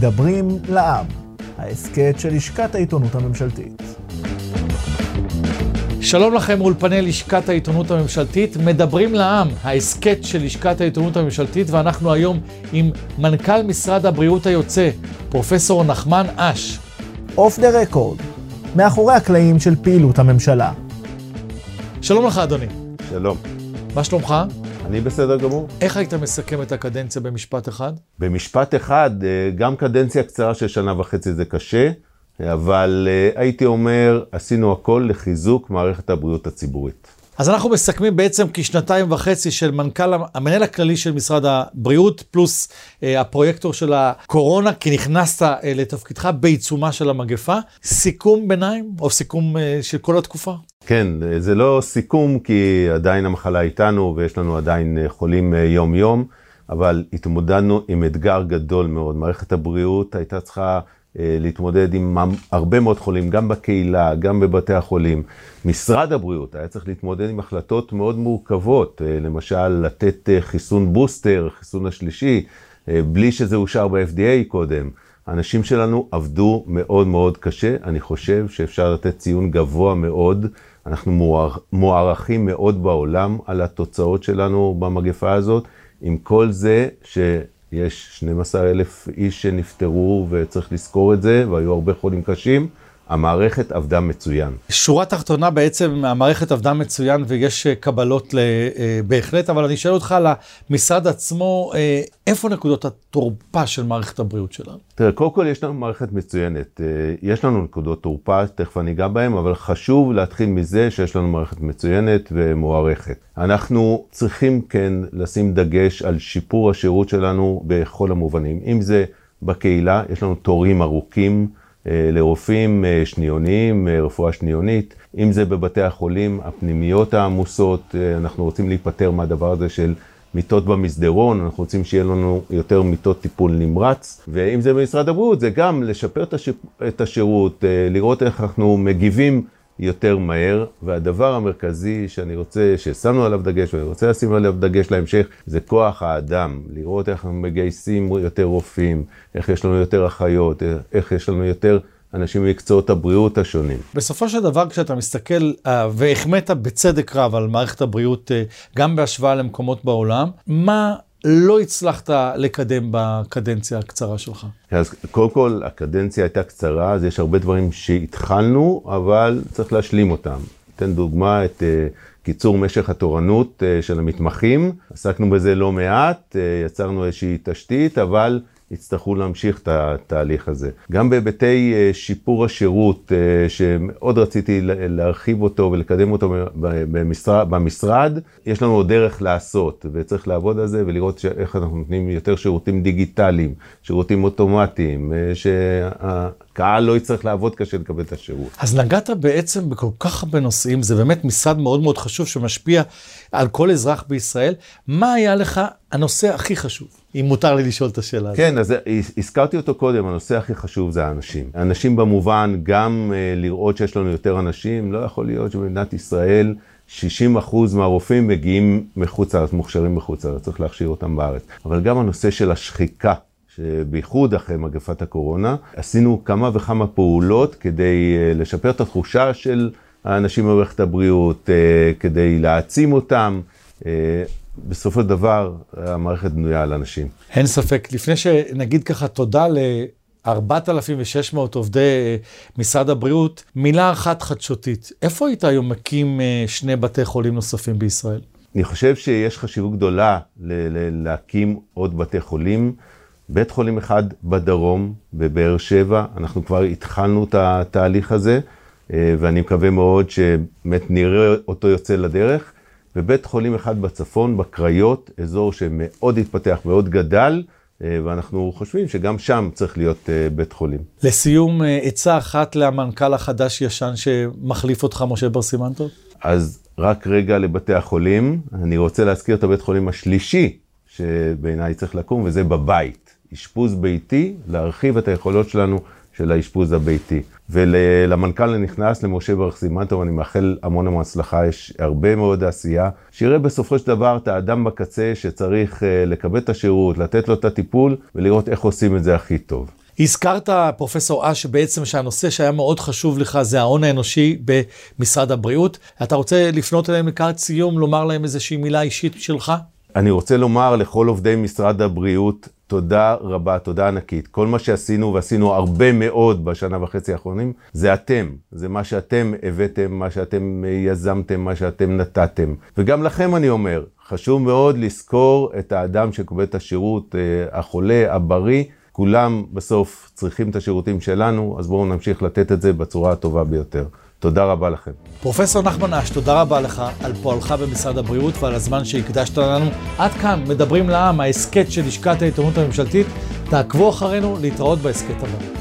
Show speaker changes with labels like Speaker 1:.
Speaker 1: מדברים לעם, ההסכת של לשכת העיתונות הממשלתית.
Speaker 2: שלום לכם אולפני לשכת העיתונות הממשלתית, מדברים לעם, ההסכת של לשכת העיתונות הממשלתית, ואנחנו היום עם מנכ"ל משרד הבריאות היוצא, פרופסור נחמן אש.
Speaker 1: אוף דה רקורד, מאחורי הקלעים של פעילות הממשלה.
Speaker 2: שלום לך אדוני.
Speaker 3: שלום.
Speaker 2: מה שלומך?
Speaker 3: אני בסדר גמור.
Speaker 2: איך היית מסכם את הקדנציה במשפט אחד?
Speaker 3: במשפט אחד, אה, גם קדנציה קצרה של שנה וחצי זה קשה, אבל אה, הייתי אומר, עשינו הכל לחיזוק מערכת הבריאות הציבורית.
Speaker 2: אז אנחנו מסכמים בעצם כשנתיים וחצי של מנכ"ל, המנהל הכללי של משרד הבריאות, פלוס אה, הפרויקטור של הקורונה, כי נכנסת אה, לתפקידך בעיצומה של המגפה. סיכום ביניים, או סיכום אה, של כל התקופה?
Speaker 3: כן, זה לא סיכום, כי עדיין המחלה איתנו ויש לנו עדיין אה, חולים אה, יום-יום, אבל התמודדנו עם אתגר גדול מאוד. מערכת הבריאות הייתה צריכה אה, להתמודד עם הרבה מאוד חולים, גם בקהילה, גם בבתי החולים. משרד הבריאות היה צריך להתמודד עם החלטות מאוד מורכבות, אה, למשל לתת אה, חיסון בוסטר, חיסון השלישי, בלי שזה אושר ב-FDA קודם. האנשים שלנו עבדו מאוד מאוד קשה, אני חושב שאפשר לתת ציון גבוה מאוד. אנחנו מוערכים מאוד בעולם על התוצאות שלנו במגפה הזאת, עם כל זה ש... יש 12 אלף איש שנפטרו וצריך לזכור את זה, והיו הרבה חולים קשים. המערכת עבדה מצוין.
Speaker 2: שורה תחתונה בעצם, המערכת עבדה מצוין ויש אה, קבלות אה, בהחלט, אבל אני שואל אותך על המשרד עצמו, אה, איפה נקודות התורפה של מערכת הבריאות שלנו?
Speaker 3: תראה, קודם כל יש לנו מערכת מצוינת. יש לנו נקודות תורפה, תכף אני אגע בהן, אבל חשוב להתחיל מזה שיש לנו מערכת מצוינת ומוערכת. אנחנו צריכים כן לשים דגש על שיפור השירות שלנו בכל המובנים. אם זה בקהילה, יש לנו תורים ארוכים. אה, לרופאים אה, שניוניים, אה, רפואה שניונית, אם זה בבתי החולים, הפנימיות העמוסות, אנחנו רוצים להיפטר מהדבר הזה של מיטות במסדרון, אנחנו רוצים שיהיה לנו יותר מיטות טיפול נמרץ, ואם זה במשרד הבריאות, זה גם לשפר את השירות, לראות איך אנחנו מגיבים יותר מהר, והדבר המרכזי שאני רוצה, ששמנו עליו דגש, ואני רוצה לשים עליו דגש להמשך, זה כוח האדם. לראות איך אנחנו מגייסים יותר רופאים, איך יש לנו יותר אחיות, איך יש לנו יותר אנשים ממקצועות הבריאות השונים.
Speaker 2: בסופו של דבר, כשאתה מסתכל, uh, והחמאת בצדק רב על מערכת הבריאות, uh, גם בהשוואה למקומות בעולם, מה לא הצלחת לקדם בקדנציה הקצרה שלך?
Speaker 3: אז קודם כל, הקדנציה הייתה קצרה, אז יש הרבה דברים שהתחלנו, אבל צריך להשלים אותם. אתן דוגמה את uh, קיצור משך התורנות uh, של המתמחים, עסקנו בזה לא מעט, uh, יצרנו איזושהי תשתית, אבל יצטרכו להמשיך את התהליך הזה. גם בהיבטי אה, שיפור השירות, אה, שמאוד רציתי להרחיב אותו ולקדם אותו במשרד, במשרד, יש לנו עוד דרך לעשות, וצריך לעבוד על זה ולראות איך אנחנו נותנים יותר שירותים דיגיטליים, שירותים אוטומטיים, אה, שהקהל לא יצטרך לעבוד קשה לקבל את השירות.
Speaker 2: אז נגעת בעצם בכל כך הרבה נושאים, זה באמת משרד מאוד מאוד חשוב שמשפיע על כל אזרח בישראל. מה היה לך הנושא הכי חשוב? אם מותר לי לשאול את השאלה הזאת.
Speaker 3: כן, אז הזכרתי אותו קודם, הנושא הכי חשוב זה האנשים. אנשים במובן, גם uh, לראות שיש לנו יותר אנשים, לא יכול להיות שבמדינת ישראל 60 מהרופאים מגיעים מחוץ לארץ, מוכשרים מחוץ לארץ, צריך להכשיר אותם בארץ. אבל גם הנושא של השחיקה, שבייחוד אחרי מגפת הקורונה, עשינו כמה וכמה פעולות כדי uh, לשפר את התחושה של האנשים במערכת הבריאות, כדי להעצים אותם. בסופו של דבר, המערכת בנויה על אנשים.
Speaker 2: אין ספק. לפני שנגיד ככה תודה ל... 4,600 עובדי אה, משרד הבריאות, מילה אחת חדשותית. איפה היית היום מקים אה, שני בתי חולים נוספים בישראל?
Speaker 3: אני חושב שיש חשיבות גדולה להקים עוד בתי חולים. בית חולים אחד בדרום, בבאר שבע, אנחנו כבר התחלנו את התהליך הזה, אה, ואני מקווה מאוד שבאמת נראה אותו יוצא לדרך. ובית חולים אחד בצפון, בקריות, אזור שמאוד התפתח, מאוד גדל, אה, ואנחנו חושבים שגם שם צריך להיות אה, בית חולים.
Speaker 2: לסיום, אה, עצה אחת למנכ"ל החדש-ישן שמחליף אותך, משה בר סימנטוב?
Speaker 3: אז רק רגע לבתי החולים, אני רוצה להזכיר את הבית חולים השלישי שבעיניי צריך לקום, וזה בבית. אשפוז ביתי, להרחיב את היכולות שלנו של האשפוז הביתי. ולמנכ"ל הנכנס, למשה ברך סימנטוב, אני מאחל המון המון הצלחה, יש הרבה מאוד עשייה. שיראה בסופו של דבר את האדם בקצה שצריך אה, לקבל את השירות, לתת לו את הטיפול ולראות איך עושים את זה הכי טוב.
Speaker 2: הזכרת, פרופסור אש, שבעצם שהנושא שהיה מאוד חשוב לך זה ההון האנושי במשרד הבריאות. אתה רוצה לפנות אליהם לקראת סיום, לומר להם איזושהי מילה אישית שלך?
Speaker 3: אני רוצה לומר לכל עובדי משרד הבריאות, תודה רבה, תודה ענקית. כל מה שעשינו, ועשינו הרבה מאוד בשנה וחצי האחרונים, זה אתם. זה מה שאתם הבאתם, מה שאתם יזמתם, מה שאתם נתתם. וגם לכם אני אומר, חשוב מאוד לזכור את האדם שקובע את השירות, אה, החולה, הבריא. כולם בסוף צריכים את השירותים שלנו, אז בואו נמשיך לתת את זה בצורה הטובה ביותר. תודה רבה לכם.
Speaker 2: פרופסור נחמן אש, תודה רבה לך על פועלך במשרד הבריאות ועל הזמן שהקדשת לנו. עד כאן, מדברים לעם, ההסכת של לשכת העיתונות הממשלתית. תעקבו אחרינו להתראות בהסכת הבא.